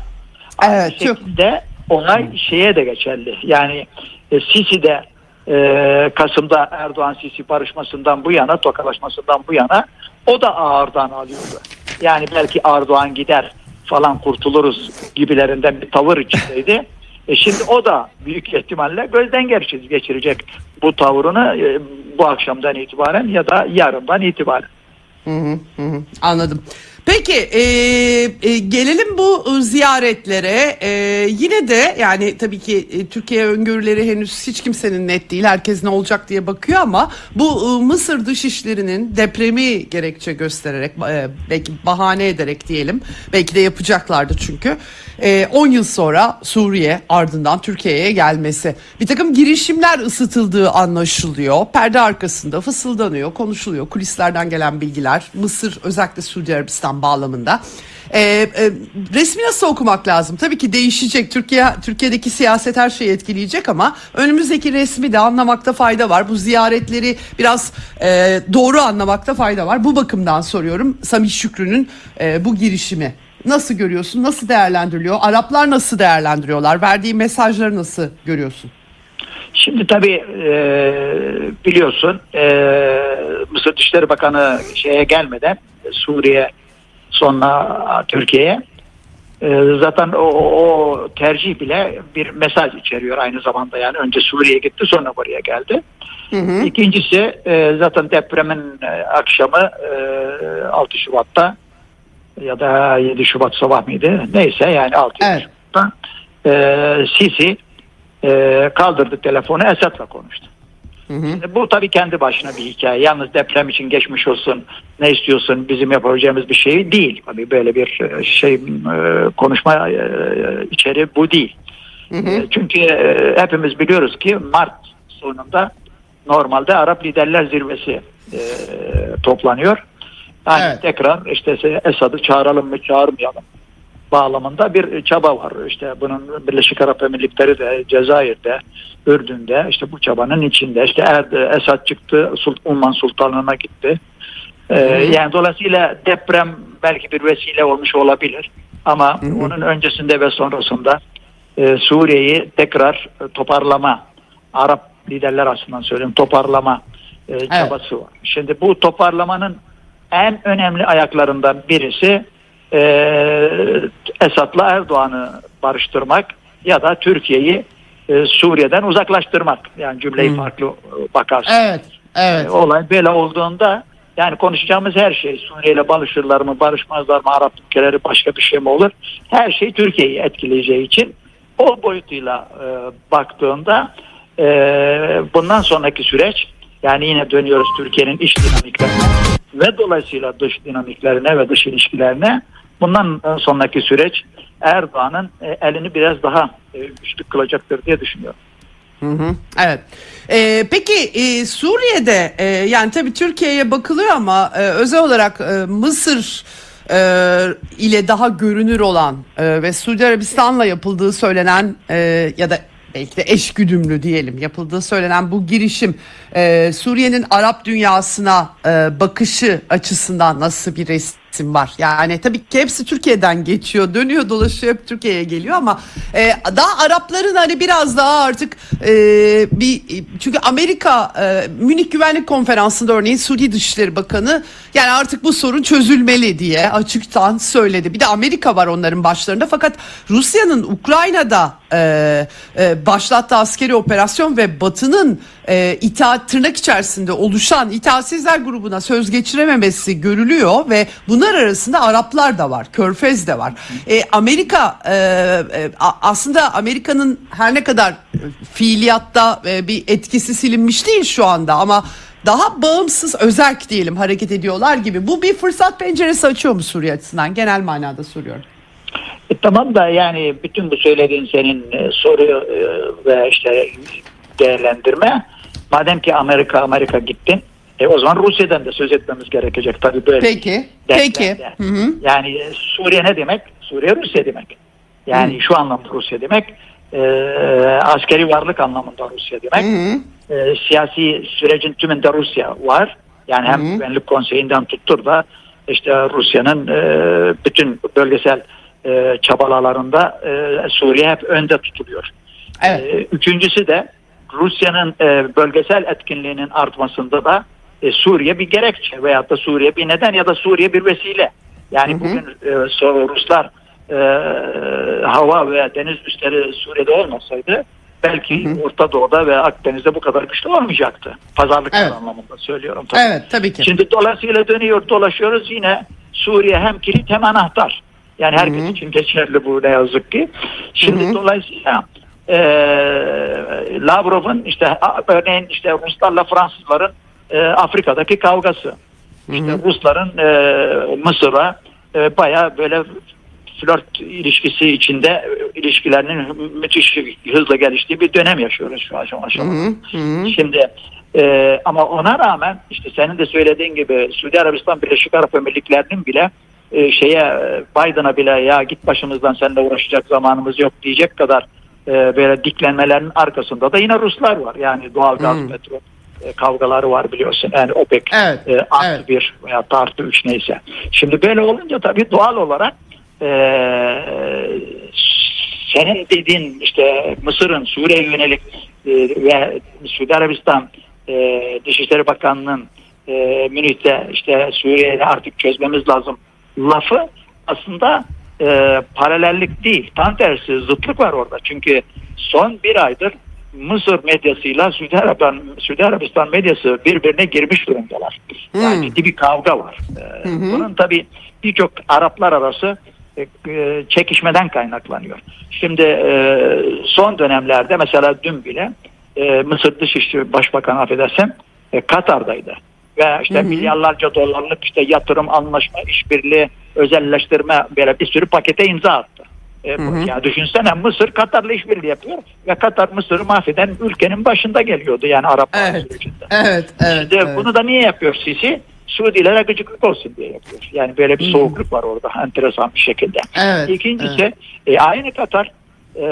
Aynı Evet, çok- şekilde olay şeye de geçerli. Yani e, Sisi de e, Kasım'da Erdoğan Sisi barışmasından bu yana, tokalaşmasından bu yana o da ağırdan alıyordu. Yani belki Erdoğan gider falan kurtuluruz gibilerinden bir tavır içindeydi. E şimdi o da büyük ihtimalle gözden geçirecek, bu tavrını e, bu akşamdan itibaren ya da yarından itibaren. Hı, hı hı. Anladım. Peki e, e, gelelim bu e, ziyaretlere. E, yine de yani tabii ki e, Türkiye öngörüleri henüz hiç kimsenin net değil. Herkes ne olacak diye bakıyor ama bu e, Mısır dışişlerinin depremi gerekçe göstererek e, belki bahane ederek diyelim. Belki de yapacaklardı çünkü. E, 10 yıl sonra Suriye ardından Türkiye'ye gelmesi. Bir takım girişimler ısıtıldığı anlaşılıyor. Perde arkasında fısıldanıyor, konuşuluyor. Kulislerden gelen bilgiler. Mısır özellikle Suudi Arabistan bağlamında. E, e, resmi nasıl okumak lazım? Tabii ki değişecek. Türkiye Türkiye'deki siyaset her şeyi etkileyecek ama önümüzdeki resmi de anlamakta fayda var. Bu ziyaretleri biraz e, doğru anlamakta fayda var. Bu bakımdan soruyorum Samih Şükrü'nün e, bu girişimi. Nasıl görüyorsun? Nasıl değerlendiriliyor? Araplar nasıl değerlendiriyorlar? Verdiği mesajları nasıl görüyorsun? Şimdi tabii e, biliyorsun e, Mısır Dışişleri Bakanı şeye gelmeden Suriye sonra Türkiye'ye e, zaten o, o tercih bile bir mesaj içeriyor aynı zamanda yani önce Suriye'ye gitti sonra buraya geldi. İkincisi e, zaten depremin e, akşamı e, 6 Şubat'ta ya da 7 Şubat sabah mıydı? Neyse yani 6 Evet. Şubat'ta e, Sisi e, kaldırdı telefonu Esad'la konuştu. Şimdi bu tabii kendi başına bir hikaye. Yalnız deprem için geçmiş olsun ne istiyorsun bizim yapabileceğimiz bir şey değil. Tabii böyle bir e, şey e, konuşma e, içeri bu değil. E, Çünkü e, hepimiz biliyoruz ki Mart sonunda normalde Arap Liderler Zirvesi e, toplanıyor. Yani Evet. tekrar işte Esad'ı çağıralım mı çağırmayalım bağlamında bir çaba var. İşte bunun Birleşik Arap Emirlikleri de Cezayir'de, Ürdün'de işte bu çabanın içinde. İşte er, Esad çıktı, Umman Sultanlığı'na gitti. Ee, yani dolayısıyla deprem belki bir vesile olmuş olabilir. Ama onun öncesinde ve sonrasında e, Suriye'yi tekrar e, toparlama, Arap liderler açısından söyleyeyim toparlama e, çabası var. Şimdi bu toparlamanın en önemli ayaklarından birisi e, Esad'la Erdoğan'ı barıştırmak ya da Türkiye'yi e, Suriye'den uzaklaştırmak. Yani cümleyi farklı e, bakarsın. Evet, evet. E, olay böyle olduğunda yani konuşacağımız her şey Suriye ile barışırlar mı barışmazlar mı Arap ülkeleri başka bir şey mi olur? Her şey Türkiye'yi etkileyeceği için o boyutuyla e, baktığında e, bundan sonraki süreç yani yine dönüyoruz Türkiye'nin iç dinamiklerine ve dolayısıyla dış dinamiklerine ve dış ilişkilerine bundan sonraki süreç Erdoğan'ın e, elini biraz daha e, güçlü kılacaktır diye düşünüyorum. Evet. Ee, peki e, Suriye'de e, yani tabii Türkiye'ye bakılıyor ama e, özel olarak e, Mısır e, ile daha görünür olan e, ve Suudi Arabistan'la yapıldığı söylenen e, ya da belki de eşgüdümlü diyelim yapıldığı söylenen bu girişim e, Suriye'nin Arap dünyasına e, bakışı açısından nasıl bir resim isim var. Yani tabii ki hepsi Türkiye'den geçiyor, dönüyor, dolaşıyor hep Türkiye'ye geliyor ama e, daha Arapların hani biraz daha artık e, bir çünkü Amerika e, Münih Güvenlik Konferansı'nda örneğin Suudi Dışişleri Bakanı yani artık bu sorun çözülmeli diye açıktan söyledi. Bir de Amerika var onların başlarında fakat Rusya'nın Ukrayna'da e, e, başlattığı askeri operasyon ve Batı'nın e, itaat tırnak içerisinde oluşan itaatsizler grubuna söz geçirememesi görülüyor ve bunlar arasında Araplar da var, Körfez de var. E, Amerika e, e, aslında Amerika'nın her ne kadar e, fiiliyatta e, bir etkisi silinmiş değil şu anda ama daha bağımsız özerk diyelim hareket ediyorlar gibi. Bu bir fırsat penceresi açıyor mu Suriye açısından? Genel manada soruyorum. E, tamam da yani bütün bu söylediğin senin e, soru e, ve işte değerlendirme madem ki Amerika Amerika gittin e, o zaman Rusya'dan da söz etmemiz gerekecek tabii böyle. Peki, peki. Hı hı. Yani e, Suriye ne demek? Suriye Rusya demek. Yani şu anlamda Rusya demek. e, askeri varlık anlamında Rusya demek. E, siyasi sürecin tümünde Rusya var. Yani hem Güvenlik Konseyi'nden tuttur da işte Rusya'nın e, bütün bölgesel e, çabalarında e, Suriye hep önde tutuluyor. Evet. E, üçüncüsü de Rusya'nın e, bölgesel etkinliğinin artmasında da e, Suriye bir gerekçe veyahut da Suriye bir neden ya da Suriye bir vesile. Yani bugün e, so- Ruslar e, hava ve deniz üsleri Suriye'de olmasaydı belki Orta Doğu'da ve Akdeniz'de bu kadar güçlü olmayacaktı. Pazarlık Evet. anlamında söylüyorum. Tabii. Evet tabii ki. Şimdi dolayısıyla dönüyor dolaşıyoruz yine Suriye hem kilit hem anahtar. Yani herkes için geçerli bu ne yazık ki. Şimdi dolayısıyla e, Lavrov'un işte örneğin işte Ruslarla Fransızların e, Afrika'daki kavgası. İşte Rusların e, Mısır'a e, bayağı böyle flört ilişkisi içinde e, ilişkilerinin müthiş hızla geliştiği bir dönem yaşıyoruz şu aşama aşamada. Şimdi e, ama ona rağmen işte senin de söylediğin gibi Suudi Arabistan Birleşik Arap Emirlikleri'nin bile e, şeye e, Biden'a bile ya git başımızdan seninle uğraşacak zamanımız yok diyecek kadar e, böyle diklenmelerin arkasında da yine Ruslar var. Yani doğal gaz, petrol kavgaları var biliyorsun. Yani OPEC Evet, e, artı evet. bir veya artı üç neyse. Şimdi böyle olunca tabii doğal olarak e, senin dediğin işte Mısır'ın Suriye'ye yönelik e, ve Suudi Arabistan e, Dışişleri Bakanlığı'nın e, Münih'te işte Suriye'yi artık çözmemiz lazım lafı aslında e, paralellik değil. Tam tersi zıtlık var orada. Çünkü son bir aydır Mısır medyasıyla Suudi Arabistan, Suudi Arabistan medyası birbirine girmiş durumdalar. Yani ciddi bir kavga var. Ee, Bunun tabii birçok Araplar arası e, e, çekişmeden kaynaklanıyor. Şimdi e, son dönemlerde mesela dün bile e, Mısır Dışişleri Başbakanı affedersem e, Katar'daydı. Ve işte milyarlarca dolarlık işte yatırım, anlaşma, işbirliği, özelleştirme böyle bir sürü pakete imza attı. E, bu- Ya düşünsene Mısır Katar'la işbirliği yapıyor ve Katar Mısır'ı mahveden ülkenin başında geliyordu yani Arap Evet. sürecinde. Evet, evet. Şimdi evet. bunu da niye yapıyor Sisi? Suudilere gıcıklık olsun diye yapıyor. Yani böyle bir soğukluk var orada enteresan bir şekilde. Evet, İkincisi e, aynı Katar e,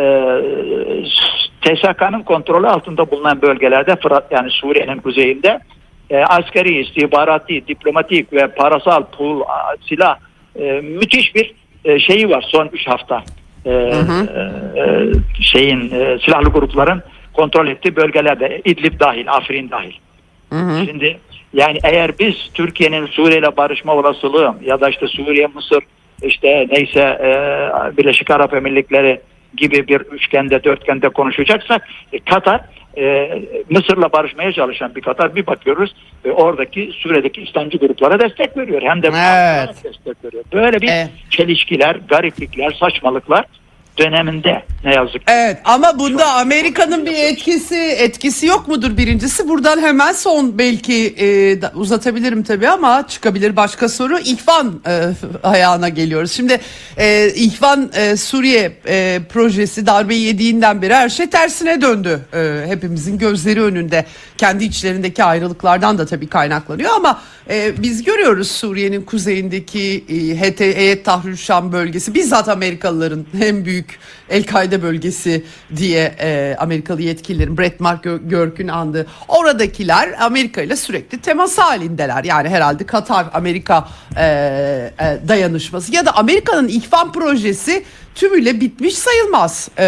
TSK'nın kontrolü altında bulunan bölgelerde Fırat yani Suriye'nin kuzeyinde e, askeri, istihbarati, diplomatik ve parasal pul, silah e, müthiş bir e, şeyi var son 3 hafta. E, e, şeyin e, silahlı grupların kontrol ettiği bölgelerde İdlib dahil, Afrin dahil. Şimdi yani eğer biz Türkiye'nin Suriye ile barışma olasılığı ya da işte Suriye, Mısır işte neyse e, Birleşik Arap Emirlikleri gibi bir üçgende dörtgende konuşacaksak e, Katar e, Mısır'la barışmaya çalışan bir Katar bir bakıyoruz e, oradaki Suriye'deki İslamcı gruplara destek veriyor. Hem de Evet. destek veriyor. Böyle bir Evet. çelişkiler, gariplikler, saçmalıklar döneminde ne yazık ki. Evet ama bunda Amerika'nın bir etkisi etkisi yok mudur birincisi? Buradan hemen son belki e, uzatabilirim tabii ama çıkabilir başka soru. İhvan e, ayağına geliyoruz. Şimdi e, İhvan e, Suriye e, projesi darbeyi yediğinden beri her şey tersine döndü. E, hepimizin gözleri önünde. Kendi içlerindeki ayrılıklardan da tabii kaynaklanıyor ama e, biz görüyoruz Suriye'nin kuzeyindeki e, HT, Heyet Tahrir Şam bölgesi bizzat Amerikalıların <laughs> en büyük El-Kaide bölgesi diye e, Amerikalı yetkililerin Brett Mark Görk'ün andığı oradakiler Amerika ile sürekli temas halindeler. Yani herhalde Katar Amerika e, e, dayanışması ya da Amerika'nın ihvan projesi tümüyle bitmiş sayılmaz. Ee,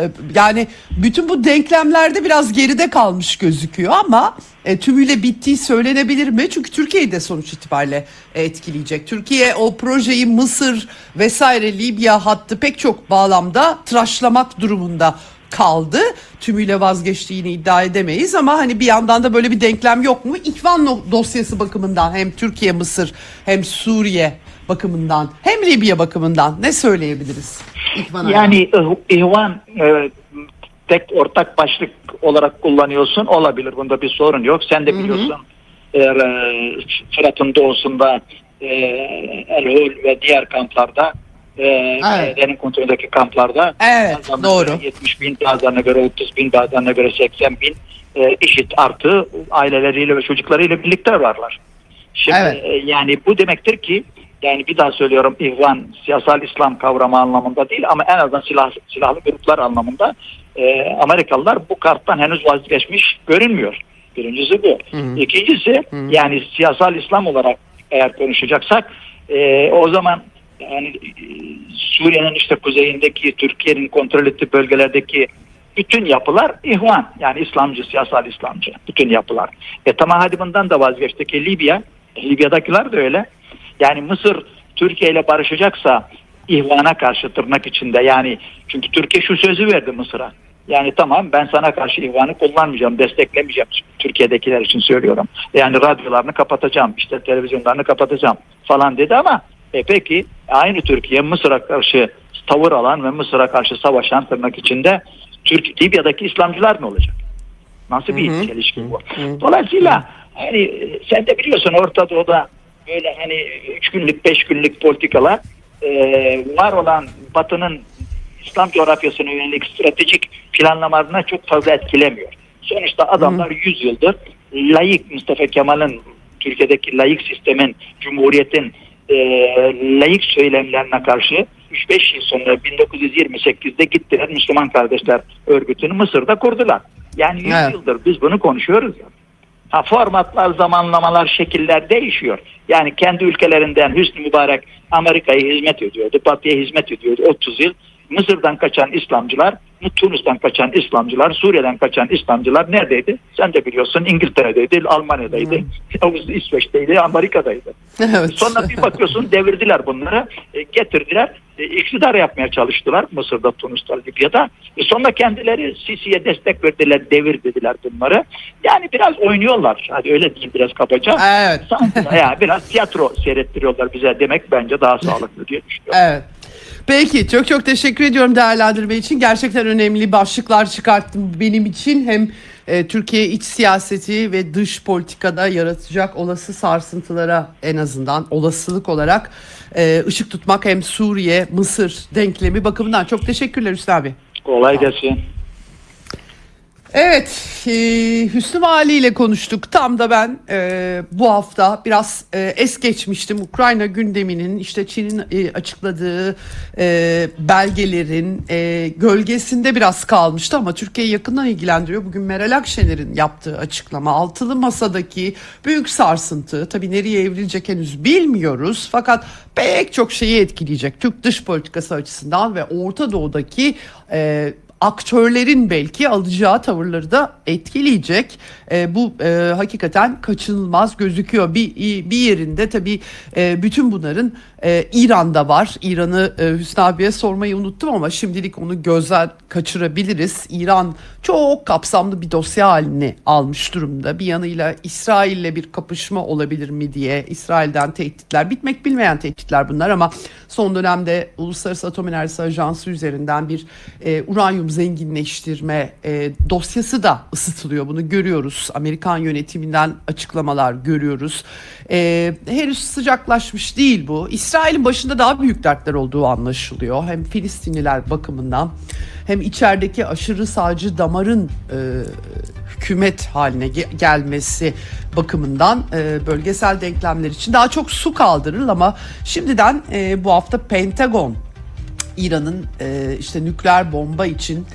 e, yani bütün bu denklemlerde biraz geride kalmış gözüküyor ama e, tümüyle bittiği söylenebilir mi? Çünkü Türkiye'yi de sonuç itibariyle etkileyecek. Türkiye o projeyi Mısır vesaire Libya hattı pek çok bağlamda tıraşlamak durumunda kaldı. Tümüyle vazgeçtiğini iddia edemeyiz ama hani bir yandan da böyle bir denklem yok mu? İkvan dosyası bakımından hem Türkiye, Mısır hem Suriye bakımından hem Libya bakımından ne söyleyebiliriz? İhvan yani ihvan e, tek ortak başlık olarak kullanıyorsun olabilir bunda bir sorun yok. Sen de biliyorsun eğer e, Fırat'ın doğusunda e, El ve diğer kamplarda e, evet. PYD'nin kontrolündeki kamplarda evet, doğru. 70 bin bazılarına göre 30 bin bazılarına göre 80 bin e, işit artı aileleriyle ve çocuklarıyla birlikte varlar. Şimdi evet. e, yani bu demektir ki yani bir daha söylüyorum ihvan siyasal İslam kavramı anlamında değil ama en azından silah, silahlı gruplar anlamında e, Amerikalılar bu karttan henüz vazgeçmiş görünmüyor. Birincisi bu. Hı hı. İkincisi hı hı. yani siyasal İslam olarak eğer konuşacaksak e, o zaman yani e, Suriye'nin işte kuzeyindeki Türkiye'nin kontrol ettiği bölgelerdeki bütün yapılar ihvan yani İslamcı, siyasal İslamcı bütün yapılar. E tamam hadi bundan da vazgeçtik. E, Libya, Libya'dakiler de öyle. Yani Mısır Türkiye ile barışacaksa ihvana karşı tırnak içinde yani çünkü Türkiye şu sözü verdi Mısır'a. Yani tamam ben sana karşı ihvanı kullanmayacağım, desteklemeyeceğim. Türkiye'dekiler için söylüyorum. Yani radyolarını kapatacağım, işte televizyonlarını kapatacağım falan dedi ama e peki aynı Türkiye Mısır'a karşı tavır alan ve Mısır'a karşı savaşan tırnak içinde Türk Libya'daki İslamcılar ne olacak? Nasıl bir hı hı. çelişki bu? Dolayısıyla hani sen de biliyorsun Orta Doğu'da böyle hani üç günlük beş günlük politikalar e, var olan Batı'nın İslam coğrafyasına yönelik stratejik planlamalarına çok fazla etkilemiyor. Sonuçta adamlar 100 yıldır layık Mustafa Kemal'in Türkiye'deki layık sistemin, cumhuriyetin e, layık söylemlerine karşı 3-5 yıl sonra 1928'de gittiler Müslüman Kardeşler Örgütü'nü Mısır'da kurdular. Yani 100 evet. yıldır biz bunu konuşuyoruz. Ya. Ha, formatlar, zamanlamalar, şekiller değişiyor. Yani kendi ülkelerinden Hüsnü Mübarek Amerika'ya hizmet ediyordu, Batı'ya hizmet ediyordu 30 yıl. Mısır'dan kaçan İslamcılar, Tunus'tan kaçan İslamcılar, Suriye'den kaçan İslamcılar neredeydi? Sen de biliyorsun İngiltere'deydi, Almanya'daydı, hmm. İsveç'teydi, Amerika'daydı. Evet. Sonra bir bakıyorsun devirdiler bunları, e, getirdiler, e, iktidar yapmaya çalıştılar Mısır'da, Tunus'ta, Libya'da. E, sonra kendileri Sisi'ye destek verdiler, devir dediler bunları. Yani biraz oynuyorlar, hadi öyle diyeyim biraz kabaca. Evet. Sanki, ya, biraz tiyatro seyrettiriyorlar bize demek bence daha sağlıklı diye <laughs> düşünüyorum. Evet. Peki çok çok teşekkür ediyorum değerlendirme için. Gerçekten önemli başlıklar çıkarttım benim için. Hem e, Türkiye iç siyaseti ve dış politikada yaratacak olası sarsıntılara en azından olasılık olarak e, ışık tutmak hem Suriye, Mısır denklemi bakımından çok teşekkürler Hüsnü abi. Kolay gelsin. Evet, e, Hüsnü Vali ile konuştuk. Tam da ben e, bu hafta biraz e, es geçmiştim. Ukrayna gündeminin işte Çin'in e, açıkladığı e, belgelerin e, gölgesinde biraz kalmıştı ama Türkiye'yi yakından ilgilendiriyor. Bugün Meral Akşener'in yaptığı açıklama altılı masadaki büyük sarsıntı tabii nereye evrilecek henüz bilmiyoruz. Fakat pek çok şeyi etkileyecek Türk dış politikası açısından ve Orta Doğu'daki e, aktörlerin belki alacağı tavırları da etkileyecek. E, bu e, hakikaten kaçınılmaz gözüküyor. Bir bir yerinde tabii e, bütün bunların e, İran'da var. İran'ı e, Hüsnü abiye sormayı unuttum ama şimdilik onu gözden kaçırabiliriz. İran çok kapsamlı bir dosya halini almış durumda. Bir yanıyla İsrail'le bir kapışma olabilir mi diye İsrail'den tehditler, bitmek bilmeyen tehditler bunlar ama son dönemde Uluslararası Atom Enerjisi Ajansı üzerinden bir e, uranyum zenginleştirme e, dosyası da ısıtılıyor. Bunu görüyoruz. Amerikan yönetiminden açıklamalar görüyoruz. E, henüz sıcaklaşmış değil bu. İsrail'in başında daha büyük dertler olduğu anlaşılıyor. Hem Filistinliler bakımından hem içerideki aşırı sağcı damarın e, hükümet haline ge- gelmesi bakımından e, bölgesel denklemler için daha çok su kaldırır ama şimdiden e, bu hafta Pentagon İran'ın e, işte nükleer bomba için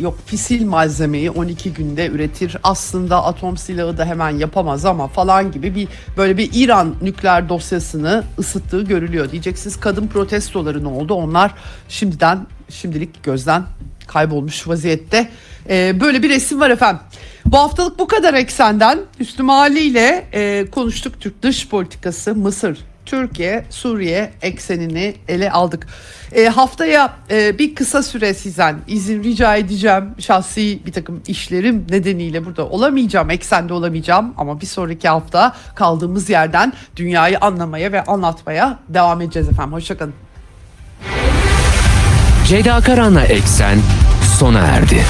yok fisil malzemeyi 12 günde üretir aslında atom silahı da hemen yapamaz ama falan gibi bir böyle bir İran nükleer dosyasını ısıttığı görülüyor. Diyeceksiniz kadın protestoları ne oldu? Onlar şimdiden şimdilik gözden kaybolmuş vaziyette. E, böyle bir resim var efendim. Bu haftalık bu kadar eksenden Üstü Mali ile e, konuştuk Türk dış politikası Mısır Türkiye, Suriye eksenini ele aldık. E, haftaya e, bir kısa süre sizden izin rica edeceğim. Şahsi bir takım işlerim nedeniyle burada olamayacağım, eksende olamayacağım. Ama bir sonraki hafta kaldığımız yerden dünyayı anlamaya ve anlatmaya devam edeceğiz efendim. Hoşçakalın. Ceyda Karan'la Eksen sona erdi.